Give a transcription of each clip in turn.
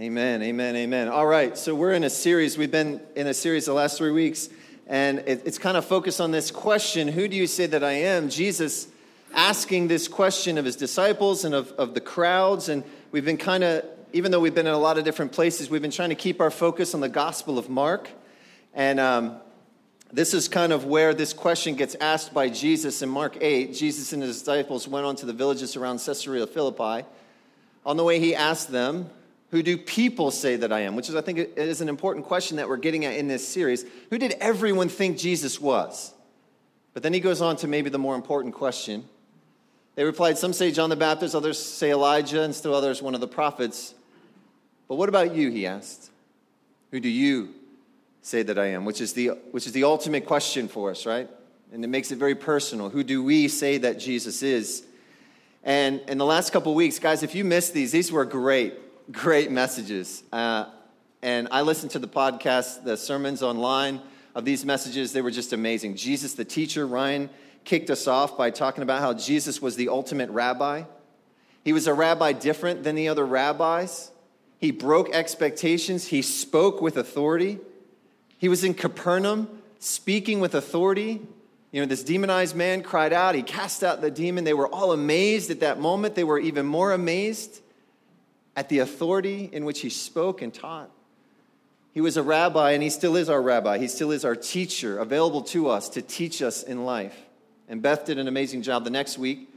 Amen, amen, amen. All right, so we're in a series. We've been in a series the last three weeks, and it, it's kind of focused on this question Who do you say that I am? Jesus asking this question of his disciples and of, of the crowds. And we've been kind of, even though we've been in a lot of different places, we've been trying to keep our focus on the Gospel of Mark. And um, this is kind of where this question gets asked by Jesus in Mark 8. Jesus and his disciples went on to the villages around Caesarea Philippi. On the way, he asked them, who do people say that I am? Which is, I think, is an important question that we're getting at in this series. Who did everyone think Jesus was? But then he goes on to maybe the more important question. They replied, Some say John the Baptist, others say Elijah, and still others one of the prophets. But what about you? He asked. Who do you say that I am? Which is the, which is the ultimate question for us, right? And it makes it very personal. Who do we say that Jesus is? And in the last couple weeks, guys, if you missed these, these were great great messages. Uh, and I listened to the podcast, the sermons online of these messages. They were just amazing. Jesus, the teacher, Ryan kicked us off by talking about how Jesus was the ultimate rabbi. He was a rabbi different than the other rabbis. He broke expectations, he spoke with authority. He was in Capernaum speaking with authority. You know, this demonized man cried out, he cast out the demon. They were all amazed at that moment. They were even more amazed at the authority in which he spoke and taught. He was a rabbi, and he still is our rabbi. He still is our teacher, available to us to teach us in life. And Beth did an amazing job the next week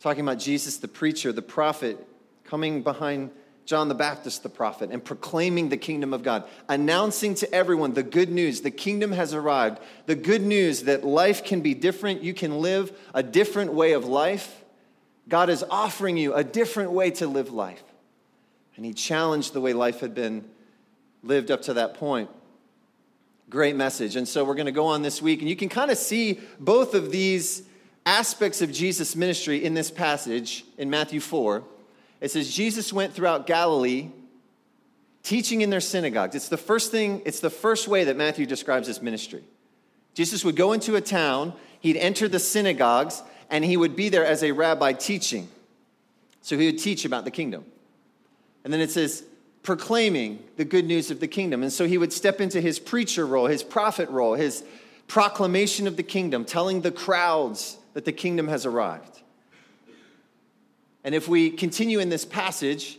talking about Jesus, the preacher, the prophet, coming behind John the Baptist, the prophet, and proclaiming the kingdom of God, announcing to everyone the good news the kingdom has arrived, the good news that life can be different, you can live a different way of life. God is offering you a different way to live life. And he challenged the way life had been lived up to that point. Great message. And so we're going to go on this week, and you can kind of see both of these aspects of Jesus' ministry in this passage in Matthew 4. It says, Jesus went throughout Galilee teaching in their synagogues. It's the first thing, it's the first way that Matthew describes his ministry. Jesus would go into a town, he'd enter the synagogues, and he would be there as a rabbi teaching. So he would teach about the kingdom. And then it says, proclaiming the good news of the kingdom. And so he would step into his preacher role, his prophet role, his proclamation of the kingdom, telling the crowds that the kingdom has arrived. And if we continue in this passage,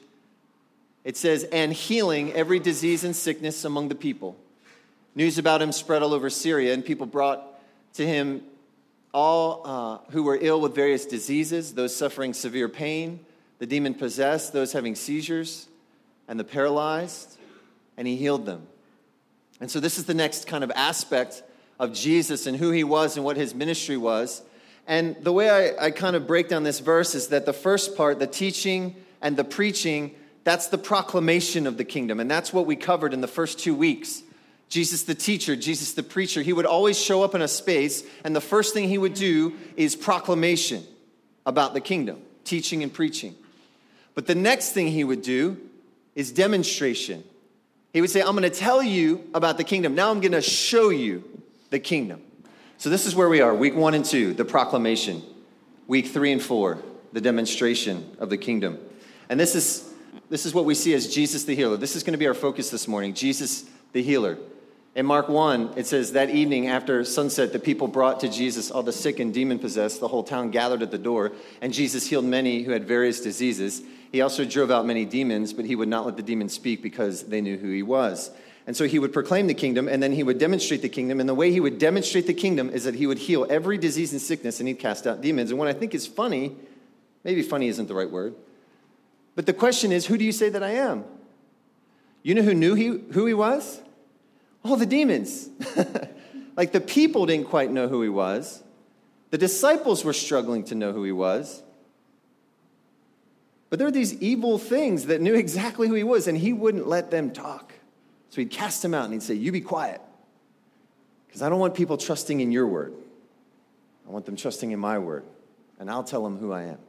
it says, and healing every disease and sickness among the people. News about him spread all over Syria, and people brought to him all uh, who were ill with various diseases, those suffering severe pain the demon possessed, those having seizures, and the paralyzed, and he healed them. And so, this is the next kind of aspect of Jesus and who he was and what his ministry was. And the way I, I kind of break down this verse is that the first part, the teaching and the preaching, that's the proclamation of the kingdom. And that's what we covered in the first two weeks. Jesus the teacher, Jesus the preacher, he would always show up in a space, and the first thing he would do is proclamation about the kingdom, teaching and preaching. But the next thing he would do is demonstration. He would say, I'm going to tell you about the kingdom. Now I'm going to show you the kingdom. So this is where we are week one and two, the proclamation. Week three and four, the demonstration of the kingdom. And this is, this is what we see as Jesus the healer. This is going to be our focus this morning Jesus the healer. In Mark 1, it says, That evening after sunset, the people brought to Jesus all the sick and demon possessed. The whole town gathered at the door, and Jesus healed many who had various diseases. He also drove out many demons, but he would not let the demons speak because they knew who he was. And so he would proclaim the kingdom, and then he would demonstrate the kingdom. And the way he would demonstrate the kingdom is that he would heal every disease and sickness, and he'd cast out demons. And what I think is funny, maybe funny isn't the right word, but the question is, who do you say that I am? You know who knew he, who he was? All the demons. like the people didn't quite know who he was. The disciples were struggling to know who he was. But there were these evil things that knew exactly who he was, and he wouldn't let them talk. So he'd cast them out and he'd say, You be quiet. Because I don't want people trusting in your word. I want them trusting in my word. And I'll tell them who I am.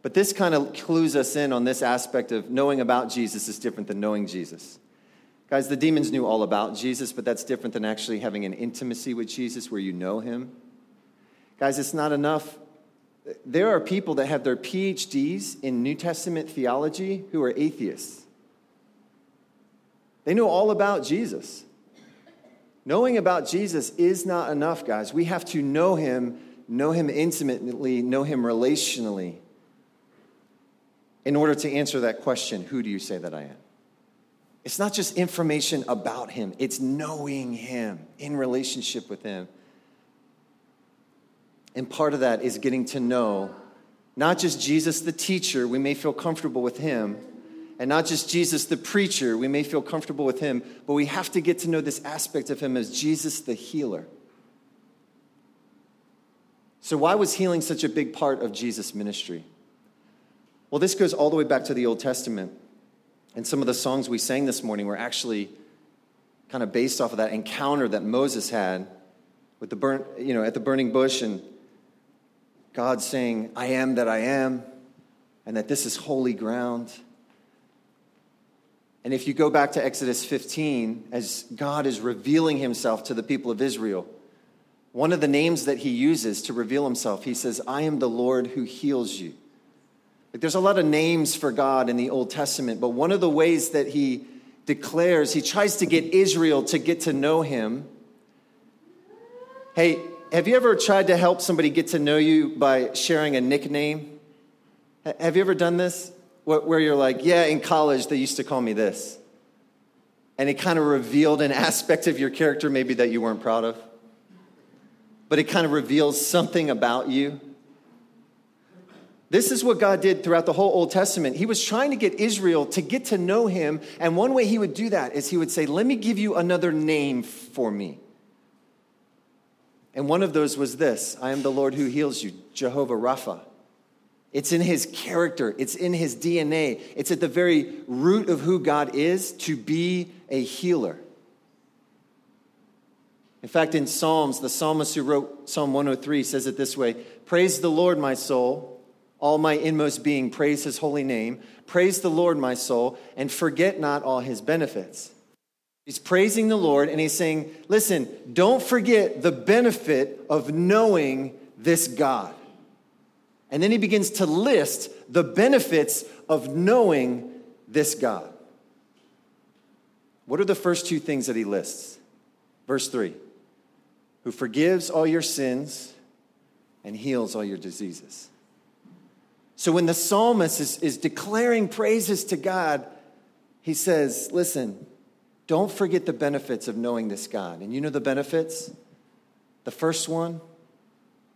But this kind of clues us in on this aspect of knowing about Jesus is different than knowing Jesus. Guys, the demons knew all about Jesus, but that's different than actually having an intimacy with Jesus where you know him. Guys, it's not enough. There are people that have their PhDs in New Testament theology who are atheists. They know all about Jesus. Knowing about Jesus is not enough, guys. We have to know him, know him intimately, know him relationally in order to answer that question who do you say that I am? It's not just information about him, it's knowing him in relationship with him. And part of that is getting to know not just Jesus the teacher, we may feel comfortable with him, and not just Jesus the preacher, we may feel comfortable with him, but we have to get to know this aspect of him as Jesus the healer. So, why was healing such a big part of Jesus' ministry? Well, this goes all the way back to the Old Testament. And some of the songs we sang this morning were actually kind of based off of that encounter that Moses had with the burnt, you know, at the burning bush and God saying, I am that I am, and that this is holy ground. And if you go back to Exodus 15, as God is revealing himself to the people of Israel, one of the names that he uses to reveal himself, he says, I am the Lord who heals you. Like there's a lot of names for God in the Old Testament, but one of the ways that he declares, he tries to get Israel to get to know him. Hey, have you ever tried to help somebody get to know you by sharing a nickname? Have you ever done this? Where you're like, yeah, in college they used to call me this. And it kind of revealed an aspect of your character maybe that you weren't proud of. But it kind of reveals something about you. This is what God did throughout the whole Old Testament. He was trying to get Israel to get to know him. And one way he would do that is he would say, Let me give you another name for me. And one of those was this I am the Lord who heals you, Jehovah Rapha. It's in his character, it's in his DNA, it's at the very root of who God is to be a healer. In fact, in Psalms, the psalmist who wrote Psalm 103 says it this way Praise the Lord, my soul all my inmost being, praise his holy name. Praise the Lord, my soul, and forget not all his benefits. He's praising the Lord and he's saying, Listen, don't forget the benefit of knowing this God. And then he begins to list the benefits of knowing this God. What are the first two things that he lists? Verse 3 Who forgives all your sins and heals all your diseases. So when the psalmist is, is declaring praises to God, he says, Listen, don't forget the benefits of knowing this God. And you know the benefits? The first one,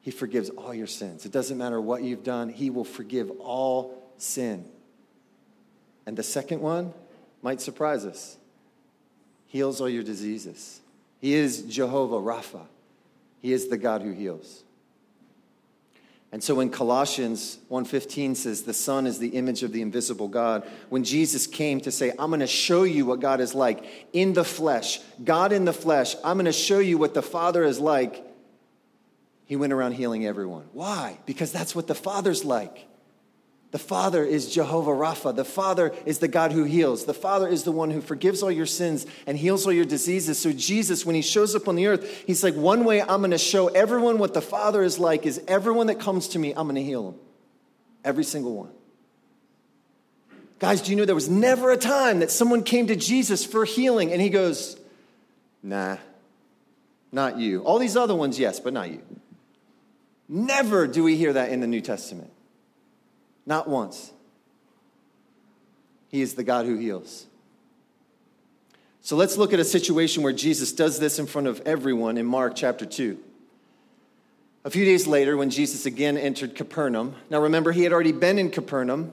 he forgives all your sins. It doesn't matter what you've done, he will forgive all sin. And the second one might surprise us heals all your diseases. He is Jehovah Rapha, he is the God who heals. And so when Colossians 1:15 says the son is the image of the invisible God, when Jesus came to say, "I'm going to show you what God is like in the flesh, God in the flesh, I'm going to show you what the Father is like." He went around healing everyone. Why? Because that's what the Father's like. The Father is Jehovah Rapha. The Father is the God who heals. The Father is the one who forgives all your sins and heals all your diseases. So, Jesus, when he shows up on the earth, he's like, One way I'm going to show everyone what the Father is like is everyone that comes to me, I'm going to heal them. Every single one. Guys, do you know there was never a time that someone came to Jesus for healing and he goes, Nah, not you. All these other ones, yes, but not you. Never do we hear that in the New Testament. Not once. He is the God who heals. So let's look at a situation where Jesus does this in front of everyone in Mark chapter 2. A few days later, when Jesus again entered Capernaum, now remember, he had already been in Capernaum.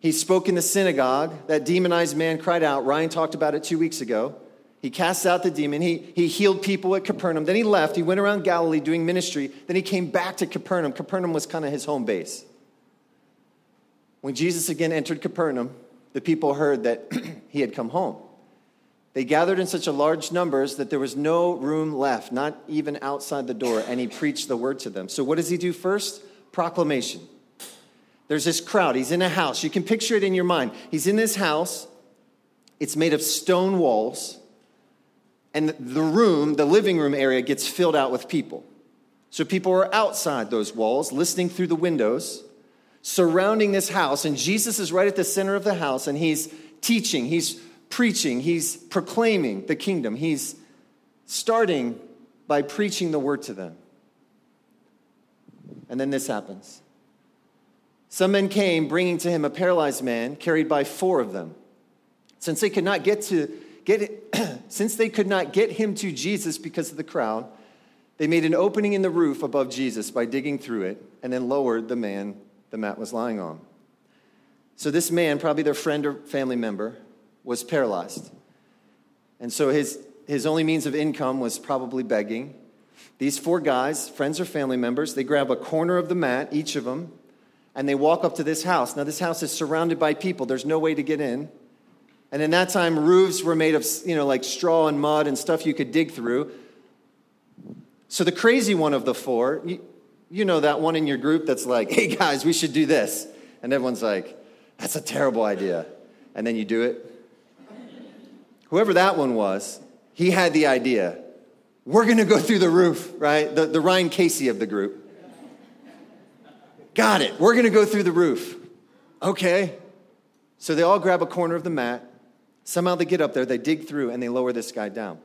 He spoke in the synagogue. That demonized man cried out. Ryan talked about it two weeks ago. He cast out the demon. He, he healed people at Capernaum. Then he left. He went around Galilee doing ministry. Then he came back to Capernaum. Capernaum was kind of his home base. When Jesus again entered Capernaum, the people heard that he had come home. They gathered in such a large numbers that there was no room left, not even outside the door, and he preached the word to them. So, what does he do first? Proclamation. There's this crowd. He's in a house. You can picture it in your mind. He's in this house, it's made of stone walls, and the room, the living room area, gets filled out with people. So, people are outside those walls, listening through the windows surrounding this house, and Jesus is right at the center of the house, and he's teaching, he's preaching, he's proclaiming the kingdom. He's starting by preaching the word to them. And then this happens. Some men came, bringing to him a paralyzed man, carried by four of them. Since they could not get to get since they could not get him to Jesus because of the crowd, they made an opening in the roof above Jesus by digging through it, and then lowered the man the mat was lying on. So this man, probably their friend or family member, was paralyzed. And so his, his only means of income was probably begging. These four guys, friends or family members, they grab a corner of the mat, each of them, and they walk up to this house. Now, this house is surrounded by people, there's no way to get in. And in that time, roofs were made of, you know, like straw and mud and stuff you could dig through. So the crazy one of the four, you, know that one in your group that's like, hey guys, we should do this. And everyone's like, that's a terrible idea. And then you do it. Whoever that one was, he had the idea. We're going to go through the roof, right? The, the Ryan Casey of the group. Got it. We're going to go through the roof. Okay. So they all grab a corner of the mat. Somehow they get up there, they dig through, and they lower this guy down.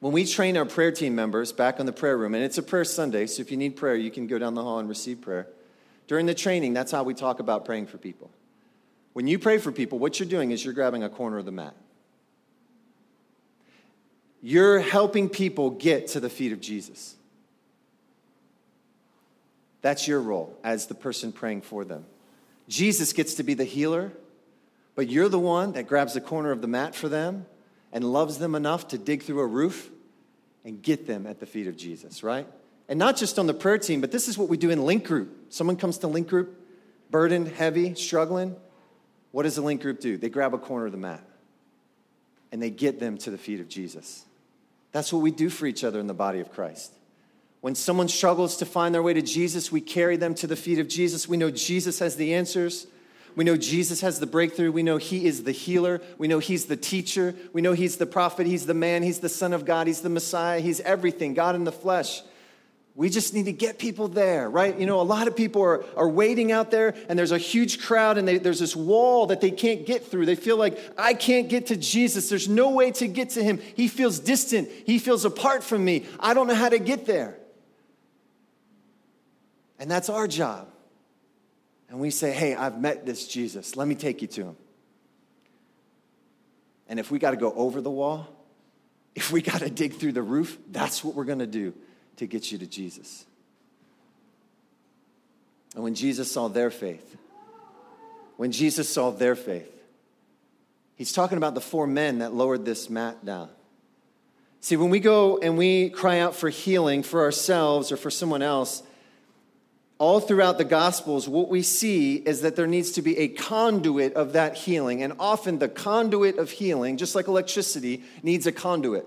When we train our prayer team members back on the prayer room, and it's a prayer Sunday, so if you need prayer, you can go down the hall and receive prayer. During the training, that's how we talk about praying for people. When you pray for people, what you're doing is you're grabbing a corner of the mat. You're helping people get to the feet of Jesus. That's your role as the person praying for them. Jesus gets to be the healer, but you're the one that grabs the corner of the mat for them and loves them enough to dig through a roof and get them at the feet of Jesus, right? And not just on the prayer team, but this is what we do in link group. Someone comes to link group, burdened, heavy, struggling. What does the link group do? They grab a corner of the mat and they get them to the feet of Jesus. That's what we do for each other in the body of Christ. When someone struggles to find their way to Jesus, we carry them to the feet of Jesus. We know Jesus has the answers. We know Jesus has the breakthrough. We know He is the healer. We know He's the teacher. We know He's the prophet. He's the man. He's the Son of God. He's the Messiah. He's everything, God in the flesh. We just need to get people there, right? You know, a lot of people are, are waiting out there, and there's a huge crowd, and they, there's this wall that they can't get through. They feel like, I can't get to Jesus. There's no way to get to him. He feels distant, he feels apart from me. I don't know how to get there. And that's our job. And we say, Hey, I've met this Jesus. Let me take you to him. And if we got to go over the wall, if we got to dig through the roof, that's what we're going to do to get you to Jesus. And when Jesus saw their faith, when Jesus saw their faith, he's talking about the four men that lowered this mat down. See, when we go and we cry out for healing for ourselves or for someone else, all throughout the Gospels, what we see is that there needs to be a conduit of that healing. And often the conduit of healing, just like electricity, needs a conduit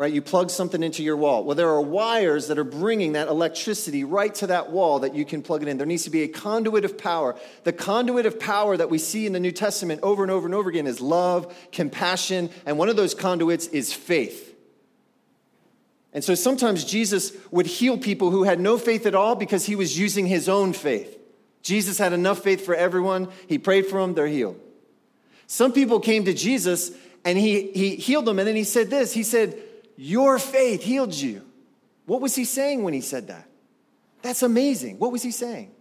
right? You plug something into your wall. Well, there are wires that are bringing that electricity right to that wall that you can plug it in. There needs to be a conduit of power. The conduit of power that we see in the New Testament over and over and over again is love, compassion, and one of those conduits is faith. And so sometimes Jesus would heal people who had no faith at all because he was using his own faith. Jesus had enough faith for everyone. He prayed for them, they're healed. Some people came to Jesus and he, he healed them, and then he said this He said, your faith healed you. What was he saying when he said that? That's amazing. What was he saying?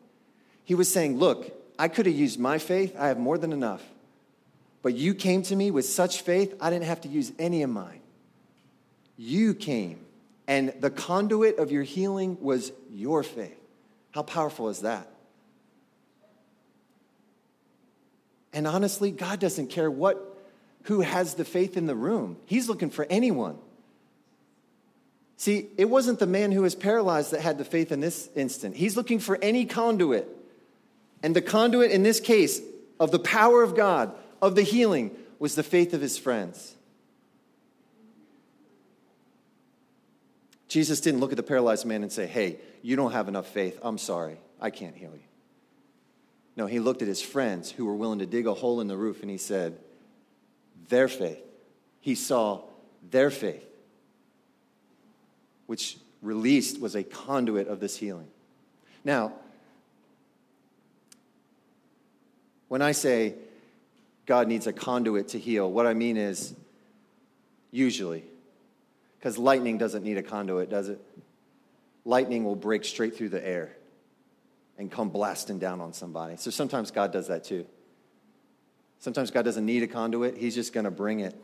He was saying, Look, I could have used my faith, I have more than enough. But you came to me with such faith, I didn't have to use any of mine. You came, and the conduit of your healing was your faith. How powerful is that? And honestly, God doesn't care what who has the faith in the room. He's looking for anyone. See, it wasn't the man who was paralyzed that had the faith in this instant. He's looking for any conduit. And the conduit in this case of the power of God, of the healing, was the faith of his friends. Jesus didn't look at the paralyzed man and say, Hey, you don't have enough faith. I'm sorry. I can't heal you. No, he looked at his friends who were willing to dig a hole in the roof and he said, Their faith. He saw their faith which released was a conduit of this healing. Now, when I say God needs a conduit to heal. What I mean is, usually, because lightning doesn't need a conduit, does it? Lightning will break straight through the air and come blasting down on somebody. So sometimes God does that too. Sometimes God doesn't need a conduit, He's just going to bring it.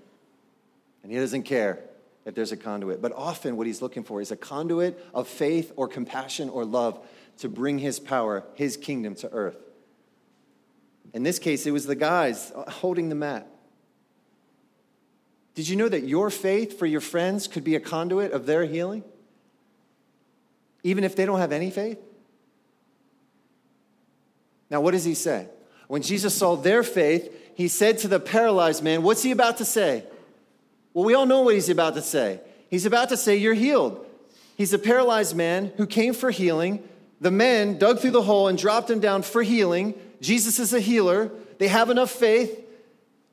And He doesn't care if there's a conduit. But often, what He's looking for is a conduit of faith or compassion or love to bring His power, His kingdom to earth. In this case, it was the guys holding the mat. Did you know that your faith for your friends could be a conduit of their healing? Even if they don't have any faith? Now, what does he say? When Jesus saw their faith, he said to the paralyzed man, What's he about to say? Well, we all know what he's about to say. He's about to say, You're healed. He's a paralyzed man who came for healing. The men dug through the hole and dropped him down for healing. Jesus is a healer. They have enough faith.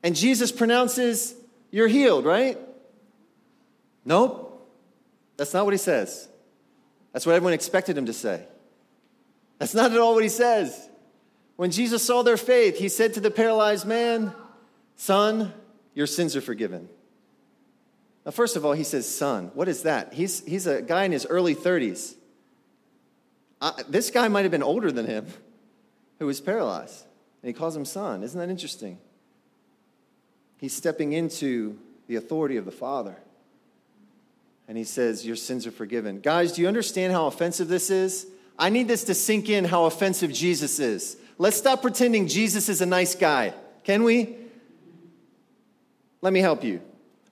And Jesus pronounces, You're healed, right? Nope. That's not what he says. That's what everyone expected him to say. That's not at all what he says. When Jesus saw their faith, he said to the paralyzed man, Son, your sins are forgiven. Now, first of all, he says, Son. What is that? He's, he's a guy in his early 30s. Uh, this guy might have been older than him who was paralyzed. And he calls him son. Isn't that interesting? He's stepping into the authority of the Father. And he says, Your sins are forgiven. Guys, do you understand how offensive this is? I need this to sink in how offensive Jesus is. Let's stop pretending Jesus is a nice guy. Can we? Let me help you.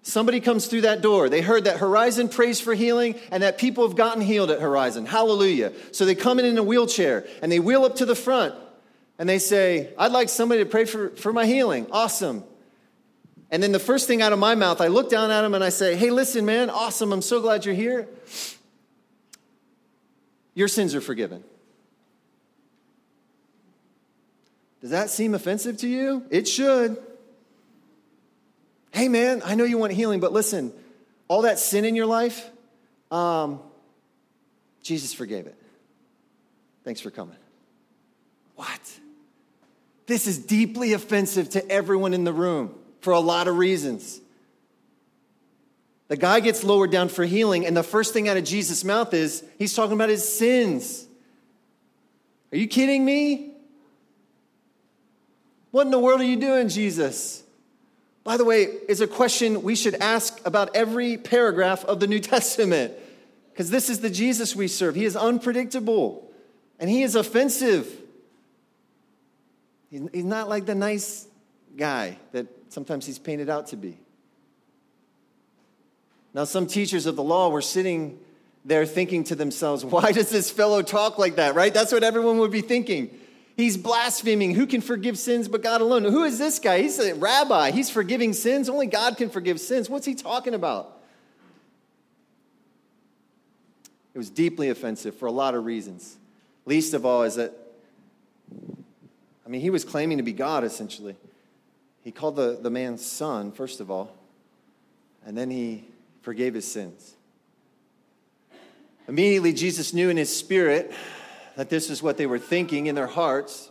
Somebody comes through that door. They heard that Horizon prays for healing and that people have gotten healed at Horizon. Hallelujah. So they come in in a wheelchair and they wheel up to the front and they say, I'd like somebody to pray for, for my healing. Awesome. And then the first thing out of my mouth, I look down at him and I say, Hey, listen, man, awesome. I'm so glad you're here. Your sins are forgiven. Does that seem offensive to you? It should. Hey, man, I know you want healing, but listen, all that sin in your life, um, Jesus forgave it. Thanks for coming. What? This is deeply offensive to everyone in the room for a lot of reasons. The guy gets lowered down for healing, and the first thing out of Jesus' mouth is he's talking about his sins. Are you kidding me? What in the world are you doing, Jesus? By the way, is a question we should ask about every paragraph of the New Testament, because this is the Jesus we serve. He is unpredictable and he is offensive. He's not like the nice guy that sometimes he's painted out to be. Now, some teachers of the law were sitting there thinking to themselves, why does this fellow talk like that, right? That's what everyone would be thinking. He's blaspheming. Who can forgive sins but God alone? Who is this guy? He's a rabbi. He's forgiving sins. Only God can forgive sins. What's he talking about? It was deeply offensive for a lot of reasons. Least of all is that I mean, he was claiming to be God, essentially. He called the, the man son, first of all, and then he forgave his sins. Immediately, Jesus knew in his spirit that this is what they were thinking in their hearts,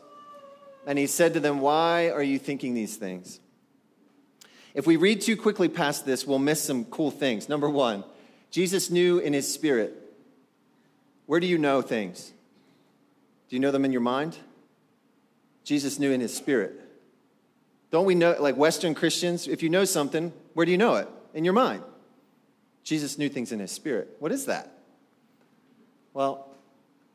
and he said to them, Why are you thinking these things? If we read too quickly past this, we'll miss some cool things. Number one, Jesus knew in his spirit. Where do you know things? Do you know them in your mind? Jesus knew in his spirit. Don't we know, like Western Christians, if you know something, where do you know it? In your mind. Jesus knew things in his spirit. What is that? Well,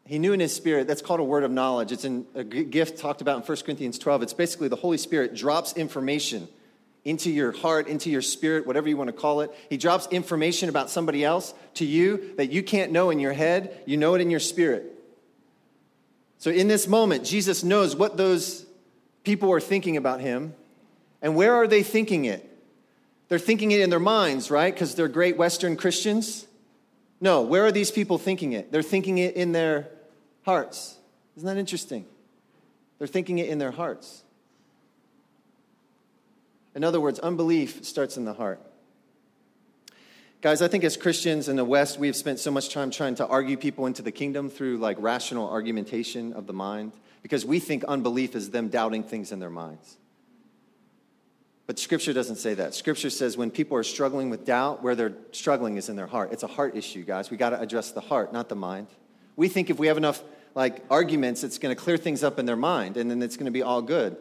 he knew in his spirit, that's called a word of knowledge. It's in a gift talked about in 1 Corinthians 12. It's basically the Holy Spirit drops information into your heart, into your spirit, whatever you want to call it. He drops information about somebody else to you that you can't know in your head, you know it in your spirit. So, in this moment, Jesus knows what those people are thinking about him. And where are they thinking it? They're thinking it in their minds, right? Because they're great Western Christians. No, where are these people thinking it? They're thinking it in their hearts. Isn't that interesting? They're thinking it in their hearts. In other words, unbelief starts in the heart. Guys, I think as Christians in the West, we have spent so much time trying to argue people into the kingdom through like rational argumentation of the mind because we think unbelief is them doubting things in their minds. But Scripture doesn't say that. Scripture says when people are struggling with doubt, where they're struggling is in their heart. It's a heart issue, guys. We got to address the heart, not the mind. We think if we have enough like arguments, it's going to clear things up in their mind, and then it's going to be all good.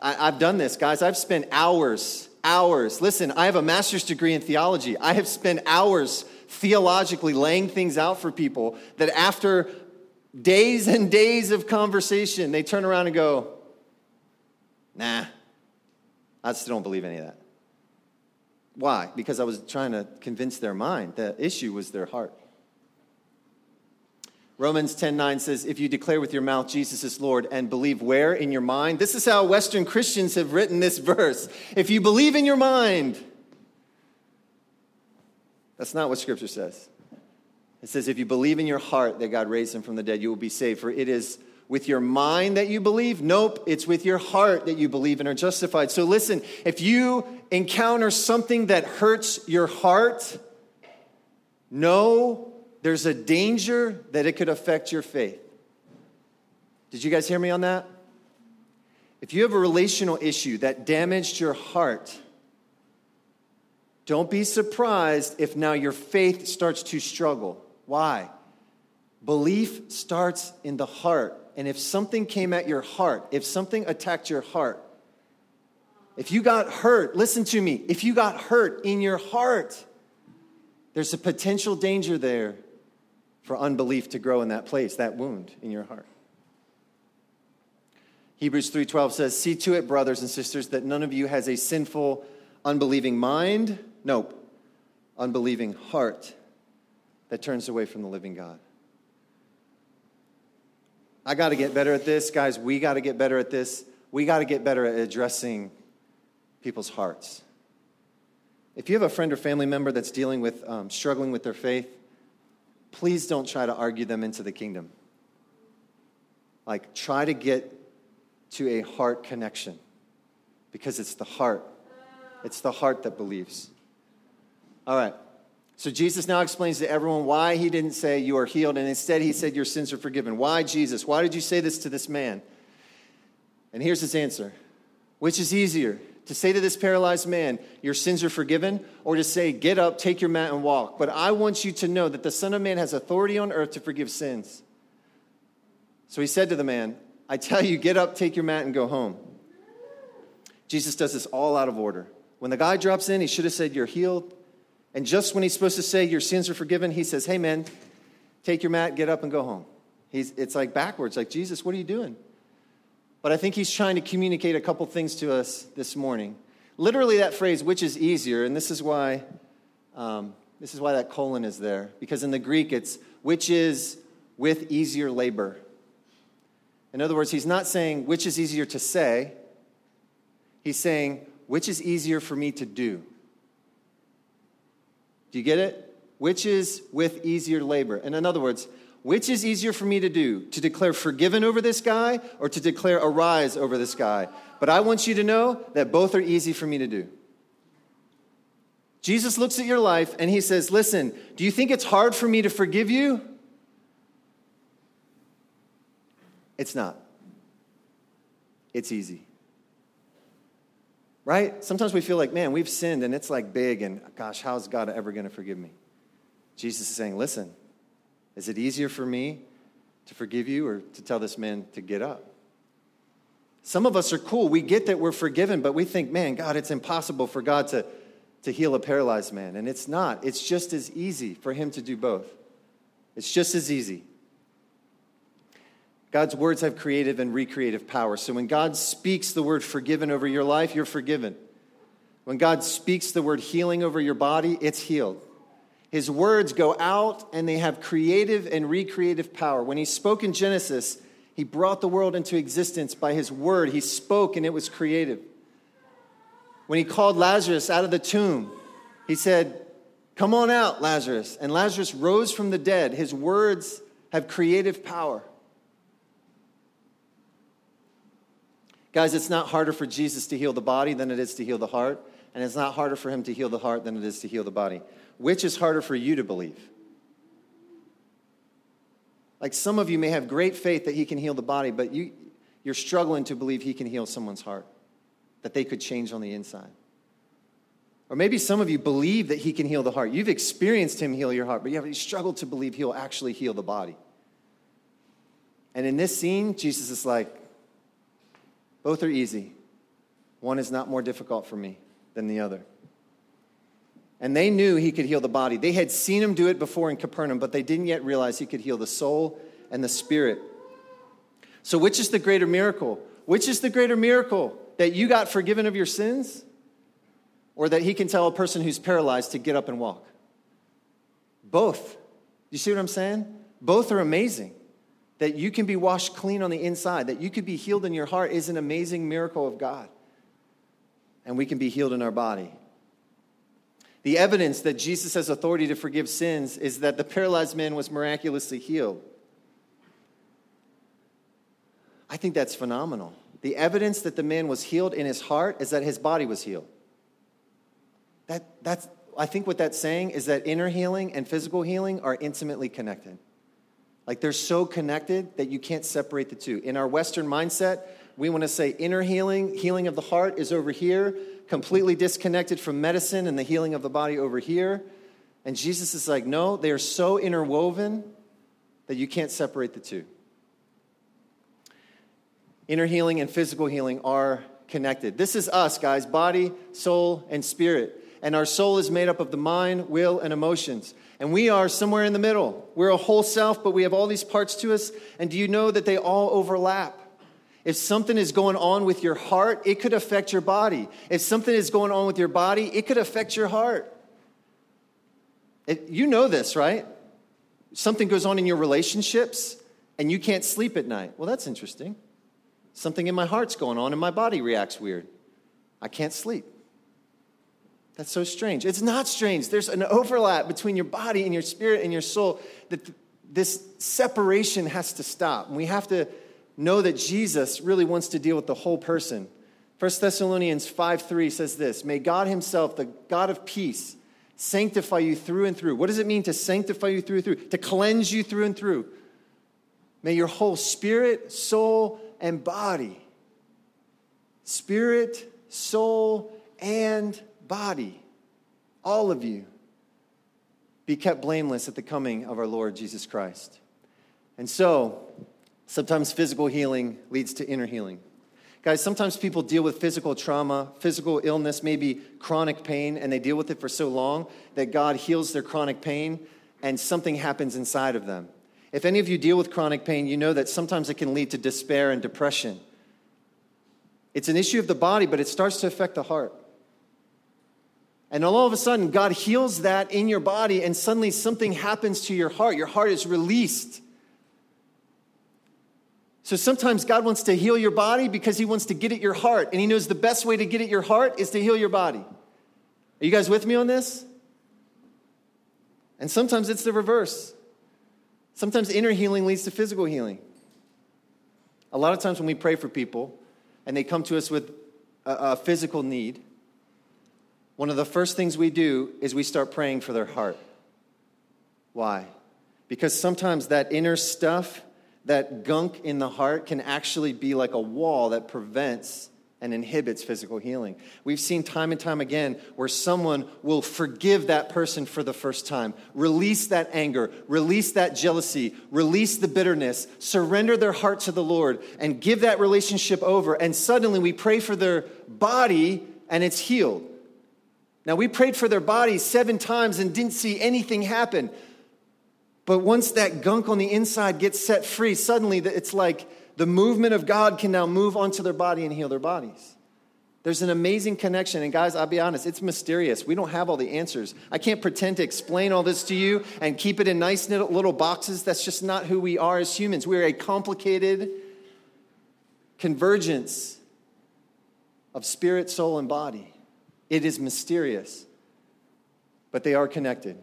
I, I've done this, guys. I've spent hours, hours. Listen, I have a master's degree in theology. I have spent hours theologically laying things out for people that after days and days of conversation, they turn around and go, nah, I still don't believe any of that. Why? Because I was trying to convince their mind. The issue was their heart. Romans 10:9 says, "If you declare with your mouth Jesus is Lord and believe where in your mind?" This is how Western Christians have written this verse. If you believe in your mind, that's not what Scripture says. It says, if you believe in your heart that God raised him from the dead, you will be saved. For it is with your mind that you believe? Nope, it's with your heart that you believe and are justified. So listen, if you encounter something that hurts your heart, know there's a danger that it could affect your faith. Did you guys hear me on that? If you have a relational issue that damaged your heart, don't be surprised if now your faith starts to struggle. Why? Belief starts in the heart. And if something came at your heart, if something attacked your heart, if you got hurt, listen to me, if you got hurt in your heart, there's a potential danger there for unbelief to grow in that place, that wound in your heart. Hebrews 3:12 says, "See to it, brothers and sisters, that none of you has a sinful, unbelieving mind, nope, unbelieving heart that turns away from the living God." I got to get better at this, guys. We got to get better at this. We got to get better at addressing people's hearts. If you have a friend or family member that's dealing with, um, struggling with their faith, please don't try to argue them into the kingdom. Like, try to get to a heart connection because it's the heart. It's the heart that believes. All right. So Jesus now explains to everyone why he didn't say you are healed, and instead he said your sins are forgiven. Why, Jesus? Why did you say this to this man? And here's his answer Which is easier, to say to this paralyzed man, Your sins are forgiven, or to say, Get up, take your mat, and walk. But I want you to know that the Son of Man has authority on earth to forgive sins. So he said to the man, I tell you, get up, take your mat, and go home. Jesus does this all out of order. When the guy drops in, he should have said, You're healed. And just when he's supposed to say, Your sins are forgiven, he says, Hey, man, take your mat, get up, and go home. He's, it's like backwards, like, Jesus, what are you doing? But I think he's trying to communicate a couple things to us this morning. Literally, that phrase, which is easier, and this is why, um, this is why that colon is there, because in the Greek it's which is with easier labor. In other words, he's not saying which is easier to say, he's saying which is easier for me to do. Do you get it? Which is with easier labor. And in other words, which is easier for me to do? To declare forgiven over this guy or to declare arise over this guy? But I want you to know that both are easy for me to do. Jesus looks at your life and he says, Listen, do you think it's hard for me to forgive you? It's not. It's easy. Right? Sometimes we feel like, man, we've sinned and it's like big, and gosh, how's God ever going to forgive me? Jesus is saying, Listen, is it easier for me to forgive you or to tell this man to get up? Some of us are cool. We get that we're forgiven, but we think, man, God, it's impossible for God to, to heal a paralyzed man. And it's not. It's just as easy for him to do both. It's just as easy. God's words have creative and recreative power. So when God speaks the word forgiven over your life, you're forgiven. When God speaks the word healing over your body, it's healed. His words go out and they have creative and recreative power. When he spoke in Genesis, he brought the world into existence by his word. He spoke and it was creative. When he called Lazarus out of the tomb, he said, Come on out, Lazarus. And Lazarus rose from the dead. His words have creative power. Guys, it's not harder for Jesus to heal the body than it is to heal the heart, and it's not harder for him to heal the heart than it is to heal the body. Which is harder for you to believe? Like some of you may have great faith that he can heal the body, but you, you're struggling to believe he can heal someone's heart. that they could change on the inside. Or maybe some of you believe that he can heal the heart. You've experienced him heal your heart, but you have struggled to believe he'll actually heal the body. And in this scene, Jesus is like, both are easy. One is not more difficult for me than the other. And they knew he could heal the body. They had seen him do it before in Capernaum, but they didn't yet realize he could heal the soul and the spirit. So, which is the greater miracle? Which is the greater miracle? That you got forgiven of your sins? Or that he can tell a person who's paralyzed to get up and walk? Both. You see what I'm saying? Both are amazing that you can be washed clean on the inside, that you could be healed in your heart is an amazing miracle of God. And we can be healed in our body. The evidence that Jesus has authority to forgive sins is that the paralyzed man was miraculously healed. I think that's phenomenal. The evidence that the man was healed in his heart is that his body was healed. That, that's, I think what that's saying is that inner healing and physical healing are intimately connected. Like they're so connected that you can't separate the two. In our Western mindset, we want to say inner healing, healing of the heart is over here, completely disconnected from medicine and the healing of the body over here. And Jesus is like, no, they are so interwoven that you can't separate the two. Inner healing and physical healing are connected. This is us, guys body, soul, and spirit. And our soul is made up of the mind, will, and emotions. And we are somewhere in the middle. We're a whole self, but we have all these parts to us. And do you know that they all overlap? If something is going on with your heart, it could affect your body. If something is going on with your body, it could affect your heart. It, you know this, right? Something goes on in your relationships and you can't sleep at night. Well, that's interesting. Something in my heart's going on and my body reacts weird. I can't sleep. That's so strange. It's not strange. There's an overlap between your body and your spirit and your soul that this separation has to stop. And we have to know that Jesus really wants to deal with the whole person. 1 Thessalonians 5 3 says this May God Himself, the God of peace, sanctify you through and through. What does it mean to sanctify you through and through? To cleanse you through and through. May your whole spirit, soul, and body, spirit, soul, and body, all of you, be kept blameless at the coming of our Lord Jesus Christ. And so, sometimes physical healing leads to inner healing. Guys, sometimes people deal with physical trauma, physical illness, maybe chronic pain, and they deal with it for so long that God heals their chronic pain and something happens inside of them. If any of you deal with chronic pain, you know that sometimes it can lead to despair and depression. It's an issue of the body, but it starts to affect the heart. And all of a sudden, God heals that in your body, and suddenly something happens to your heart. Your heart is released. So sometimes God wants to heal your body because He wants to get at your heart. And He knows the best way to get at your heart is to heal your body. Are you guys with me on this? And sometimes it's the reverse. Sometimes inner healing leads to physical healing. A lot of times when we pray for people and they come to us with a, a physical need, one of the first things we do is we start praying for their heart. Why? Because sometimes that inner stuff, that gunk in the heart, can actually be like a wall that prevents and inhibits physical healing. We've seen time and time again where someone will forgive that person for the first time, release that anger, release that jealousy, release the bitterness, surrender their heart to the Lord, and give that relationship over. And suddenly we pray for their body and it's healed. Now, we prayed for their bodies seven times and didn't see anything happen. But once that gunk on the inside gets set free, suddenly it's like the movement of God can now move onto their body and heal their bodies. There's an amazing connection. And guys, I'll be honest, it's mysterious. We don't have all the answers. I can't pretend to explain all this to you and keep it in nice little boxes. That's just not who we are as humans. We're a complicated convergence of spirit, soul, and body. It is mysterious, but they are connected.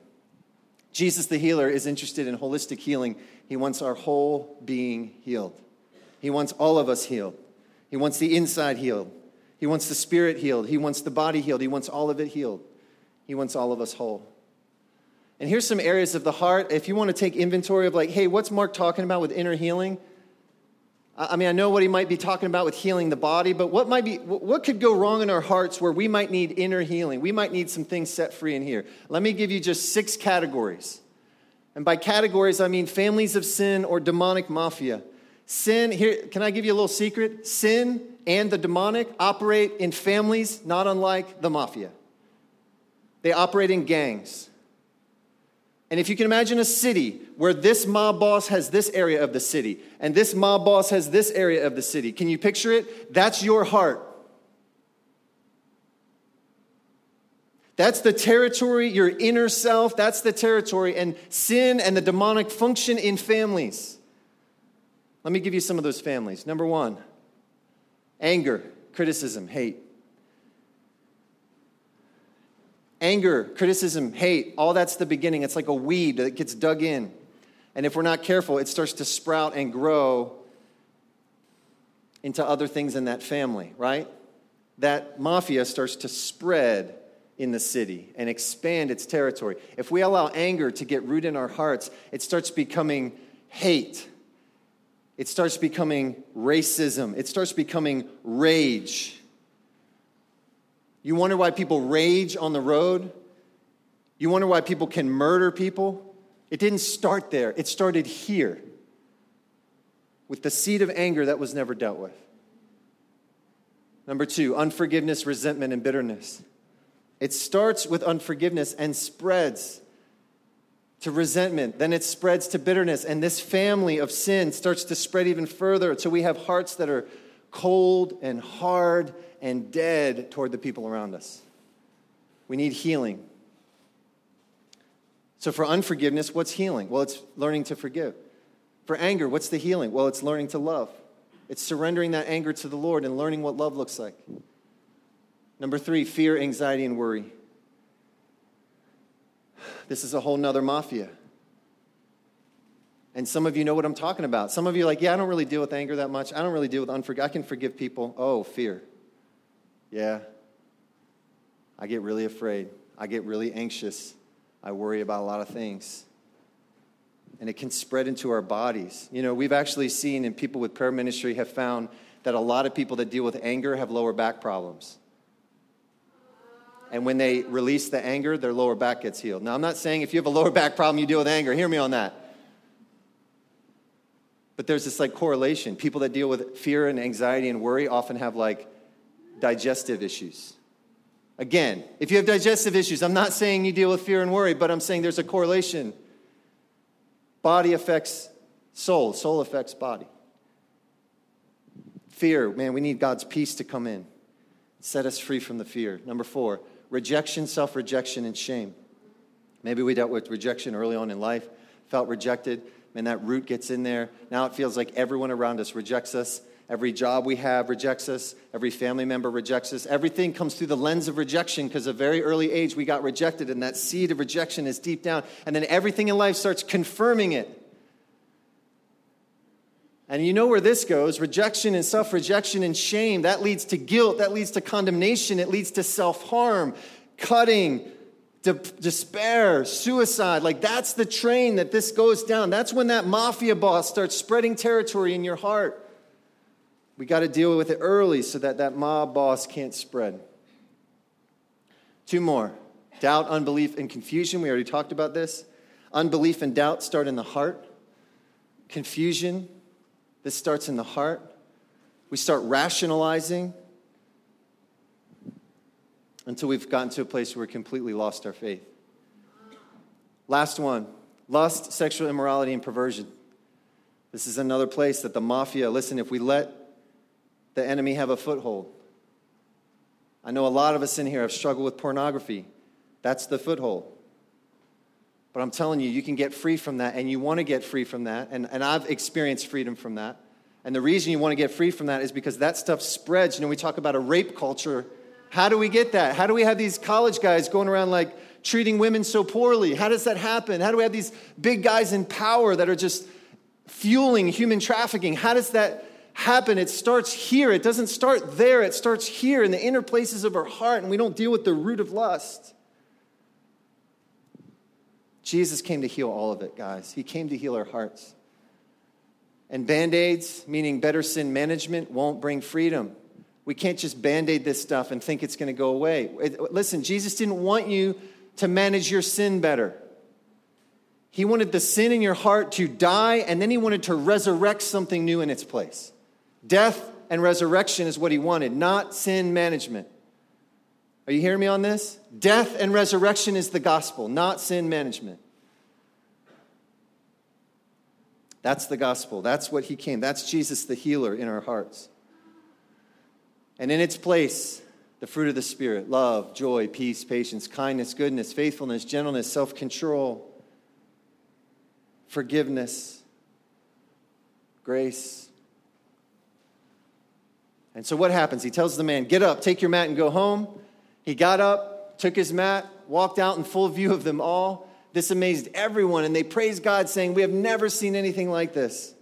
Jesus the healer is interested in holistic healing. He wants our whole being healed. He wants all of us healed. He wants the inside healed. He wants the spirit healed. He wants the body healed. He wants all of it healed. He wants all of us whole. And here's some areas of the heart. If you want to take inventory of, like, hey, what's Mark talking about with inner healing? I mean, I know what he might be talking about with healing the body, but what might be what could go wrong in our hearts where we might need inner healing? We might need some things set free in here. Let me give you just six categories. And by categories, I mean families of sin or demonic mafia. Sin, here, can I give you a little secret? Sin and the demonic operate in families not unlike the mafia. They operate in gangs. And if you can imagine a city where this mob boss has this area of the city and this mob boss has this area of the city, can you picture it? That's your heart. That's the territory, your inner self, that's the territory. And sin and the demonic function in families. Let me give you some of those families. Number one, anger, criticism, hate. Anger, criticism, hate, all that's the beginning. It's like a weed that gets dug in. And if we're not careful, it starts to sprout and grow into other things in that family, right? That mafia starts to spread in the city and expand its territory. If we allow anger to get root in our hearts, it starts becoming hate. It starts becoming racism. It starts becoming rage. You wonder why people rage on the road? You wonder why people can murder people? It didn't start there, it started here with the seed of anger that was never dealt with. Number two, unforgiveness, resentment, and bitterness. It starts with unforgiveness and spreads to resentment. Then it spreads to bitterness. And this family of sin starts to spread even further So we have hearts that are cold and hard and dead toward the people around us. We need healing. So, for unforgiveness, what's healing? Well, it's learning to forgive. For anger, what's the healing? Well, it's learning to love. It's surrendering that anger to the Lord and learning what love looks like. Number three, fear, anxiety, and worry. This is a whole nother mafia. And some of you know what I'm talking about. Some of you are like, yeah, I don't really deal with anger that much. I don't really deal with unforgiveness. I can forgive people. Oh, fear. Yeah. I get really afraid. I get really anxious. I worry about a lot of things. And it can spread into our bodies. You know, we've actually seen, and people with prayer ministry have found that a lot of people that deal with anger have lower back problems. And when they release the anger, their lower back gets healed. Now, I'm not saying if you have a lower back problem, you deal with anger. Hear me on that. But there's this like correlation. People that deal with fear and anxiety and worry often have like digestive issues. Again, if you have digestive issues, I'm not saying you deal with fear and worry, but I'm saying there's a correlation. Body affects soul, soul affects body. Fear, man, we need God's peace to come in, set us free from the fear. Number four, rejection, self rejection, and shame. Maybe we dealt with rejection early on in life, felt rejected, and that root gets in there. Now it feels like everyone around us rejects us. Every job we have rejects us. Every family member rejects us. Everything comes through the lens of rejection because at a very early age we got rejected, and that seed of rejection is deep down. And then everything in life starts confirming it. And you know where this goes rejection and self rejection and shame. That leads to guilt. That leads to condemnation. It leads to self harm, cutting, de- despair, suicide. Like that's the train that this goes down. That's when that mafia boss starts spreading territory in your heart. We got to deal with it early so that that mob boss can't spread. Two more doubt, unbelief, and confusion. We already talked about this. Unbelief and doubt start in the heart. Confusion, this starts in the heart. We start rationalizing until we've gotten to a place where we completely lost our faith. Last one lust, sexual immorality, and perversion. This is another place that the mafia, listen, if we let the enemy have a foothold. I know a lot of us in here have struggled with pornography. That's the foothold. But I'm telling you, you can get free from that, and you want to get free from that. And, and I've experienced freedom from that. And the reason you want to get free from that is because that stuff spreads. You know, we talk about a rape culture. How do we get that? How do we have these college guys going around like treating women so poorly? How does that happen? How do we have these big guys in power that are just fueling human trafficking? How does that happen. It starts here. It doesn't start there. It starts here in the inner places of our heart, and we don't deal with the root of lust. Jesus came to heal all of it, guys. He came to heal our hearts. And band aids, meaning better sin management, won't bring freedom. We can't just band aid this stuff and think it's going to go away. Listen, Jesus didn't want you to manage your sin better. He wanted the sin in your heart to die, and then he wanted to resurrect something new in its place. Death and resurrection is what he wanted, not sin management. Are you hearing me on this? Death and resurrection is the gospel, not sin management. That's the gospel. That's what he came. That's Jesus the healer in our hearts. And in its place, the fruit of the Spirit love, joy, peace, patience, kindness, goodness, faithfulness, gentleness, self control, forgiveness, grace. And so what happens? He tells the man, Get up, take your mat, and go home. He got up, took his mat, walked out in full view of them all. This amazed everyone, and they praised God, saying, We have never seen anything like this.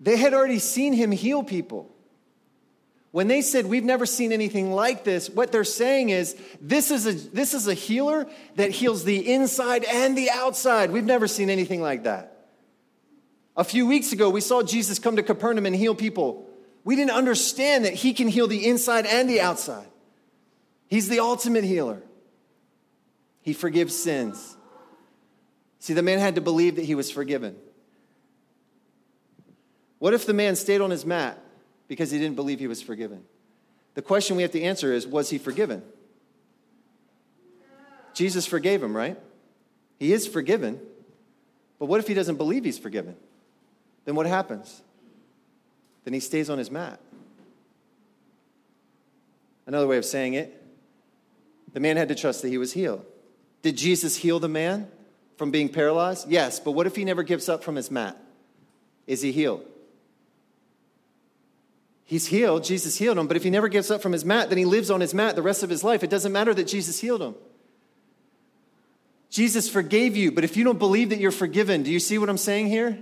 They had already seen him heal people. When they said, We've never seen anything like this, what they're saying is, This is a, this is a healer that heals the inside and the outside. We've never seen anything like that. A few weeks ago, we saw Jesus come to Capernaum and heal people. We didn't understand that he can heal the inside and the outside. He's the ultimate healer. He forgives sins. See, the man had to believe that he was forgiven. What if the man stayed on his mat because he didn't believe he was forgiven. The question we have to answer is was he forgiven? Jesus forgave him, right? He is forgiven. But what if he doesn't believe he's forgiven? Then what happens? Then he stays on his mat. Another way of saying it, the man had to trust that he was healed. Did Jesus heal the man from being paralyzed? Yes, but what if he never gives up from his mat? Is he healed? He's healed. Jesus healed him. But if he never gets up from his mat, then he lives on his mat the rest of his life. It doesn't matter that Jesus healed him. Jesus forgave you, but if you don't believe that you're forgiven, do you see what I'm saying here?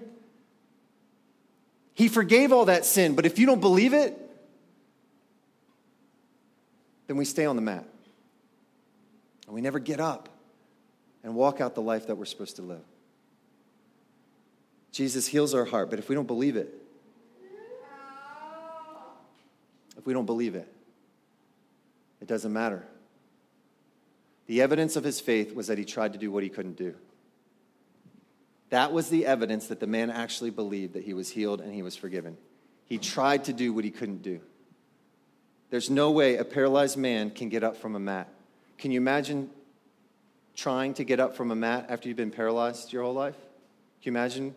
He forgave all that sin, but if you don't believe it, then we stay on the mat. And we never get up and walk out the life that we're supposed to live. Jesus heals our heart, but if we don't believe it, if we don't believe it. It doesn't matter. The evidence of his faith was that he tried to do what he couldn't do. That was the evidence that the man actually believed that he was healed and he was forgiven. He tried to do what he couldn't do. There's no way a paralyzed man can get up from a mat. Can you imagine trying to get up from a mat after you've been paralyzed your whole life? Can you imagine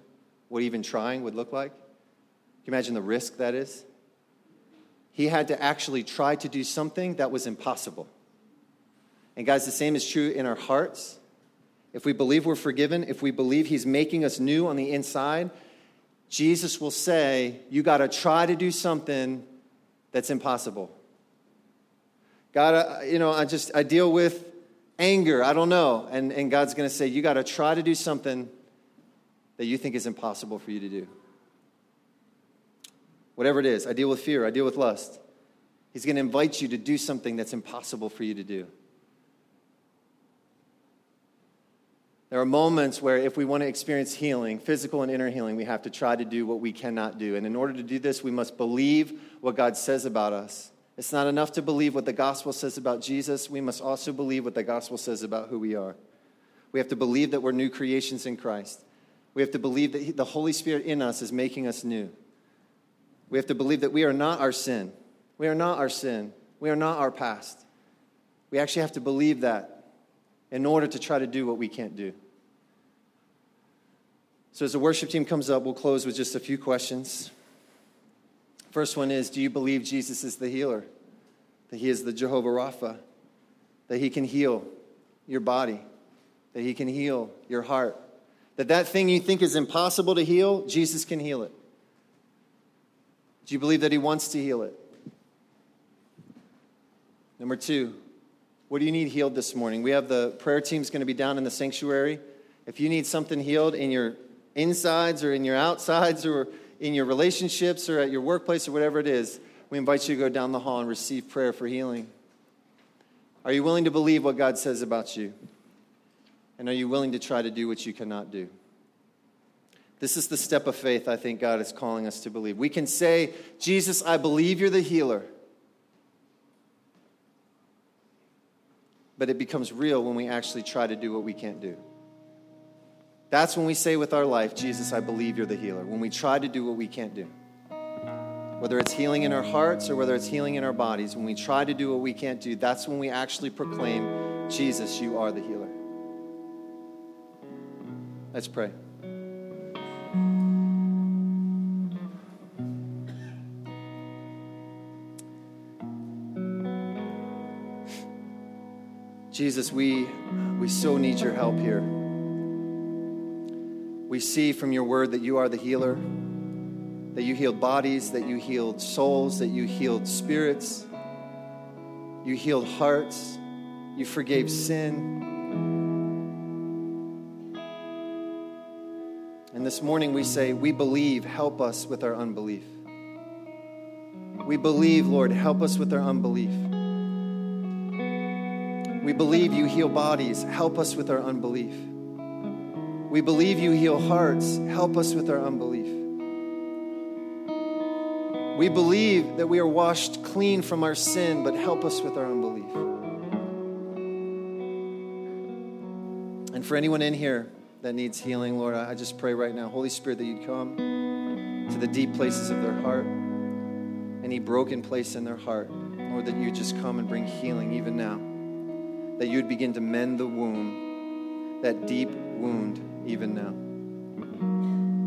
what even trying would look like? Can you imagine the risk that is? He had to actually try to do something that was impossible. And, guys, the same is true in our hearts. If we believe we're forgiven, if we believe he's making us new on the inside, Jesus will say, You got to try to do something that's impossible. God, uh, you know, I just, I deal with anger. I don't know. And, and God's going to say, You got to try to do something that you think is impossible for you to do whatever it is. I deal with fear, I deal with lust. He's going to invite you to do something that's impossible for you to do. There are moments where, if we want to experience healing, physical and inner healing, we have to try to do what we cannot do. And in order to do this, we must believe what God says about us. It's not enough to believe what the gospel says about Jesus, we must also believe what the gospel says about who we are. We have to believe that we're new creations in Christ. We have to believe that the Holy Spirit in us is making us new. We have to believe that we are not our sin. We are not our sin. We are not our past. We actually have to believe that in order to try to do what we can't do. So, as the worship team comes up, we'll close with just a few questions. First one is Do you believe Jesus is the healer? That he is the Jehovah Rapha? That he can heal your body? That he can heal your heart? That that thing you think is impossible to heal, Jesus can heal it. Do you believe that He wants to heal it? Number two, what do you need healed this morning? We have the prayer team's going to be down in the sanctuary. If you need something healed in your insides or in your outsides or in your relationships or at your workplace or whatever it is, we invite you to go down the hall and receive prayer for healing. Are you willing to believe what God says about you? And are you willing to try to do what you cannot do? This is the step of faith I think God is calling us to believe. We can say, Jesus, I believe you're the healer. But it becomes real when we actually try to do what we can't do. That's when we say with our life, Jesus, I believe you're the healer. When we try to do what we can't do. Whether it's healing in our hearts or whether it's healing in our bodies, when we try to do what we can't do, that's when we actually proclaim, Jesus, you are the healer. Let's pray. Jesus, we, we so need your help here. We see from your word that you are the healer, that you healed bodies, that you healed souls, that you healed spirits, you healed hearts, you forgave sin. And this morning we say, We believe, help us with our unbelief. We believe, Lord, help us with our unbelief. We believe you heal bodies. Help us with our unbelief. We believe you heal hearts. Help us with our unbelief. We believe that we are washed clean from our sin, but help us with our unbelief. And for anyone in here that needs healing, Lord, I just pray right now, Holy Spirit, that you'd come to the deep places of their heart, any broken place in their heart, Lord, that you'd just come and bring healing even now that you'd begin to mend the wound, that deep wound, even now.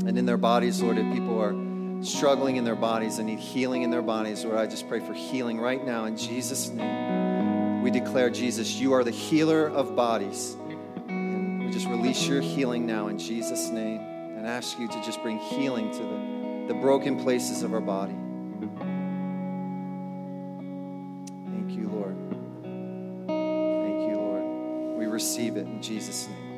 And in their bodies, Lord, if people are struggling in their bodies and need healing in their bodies, Lord, I just pray for healing right now in Jesus' name. We declare, Jesus, you are the healer of bodies. Just release your healing now in Jesus' name and ask you to just bring healing to the, the broken places of our body. Thank you, Lord. Thank you, Lord. We receive it in Jesus' name.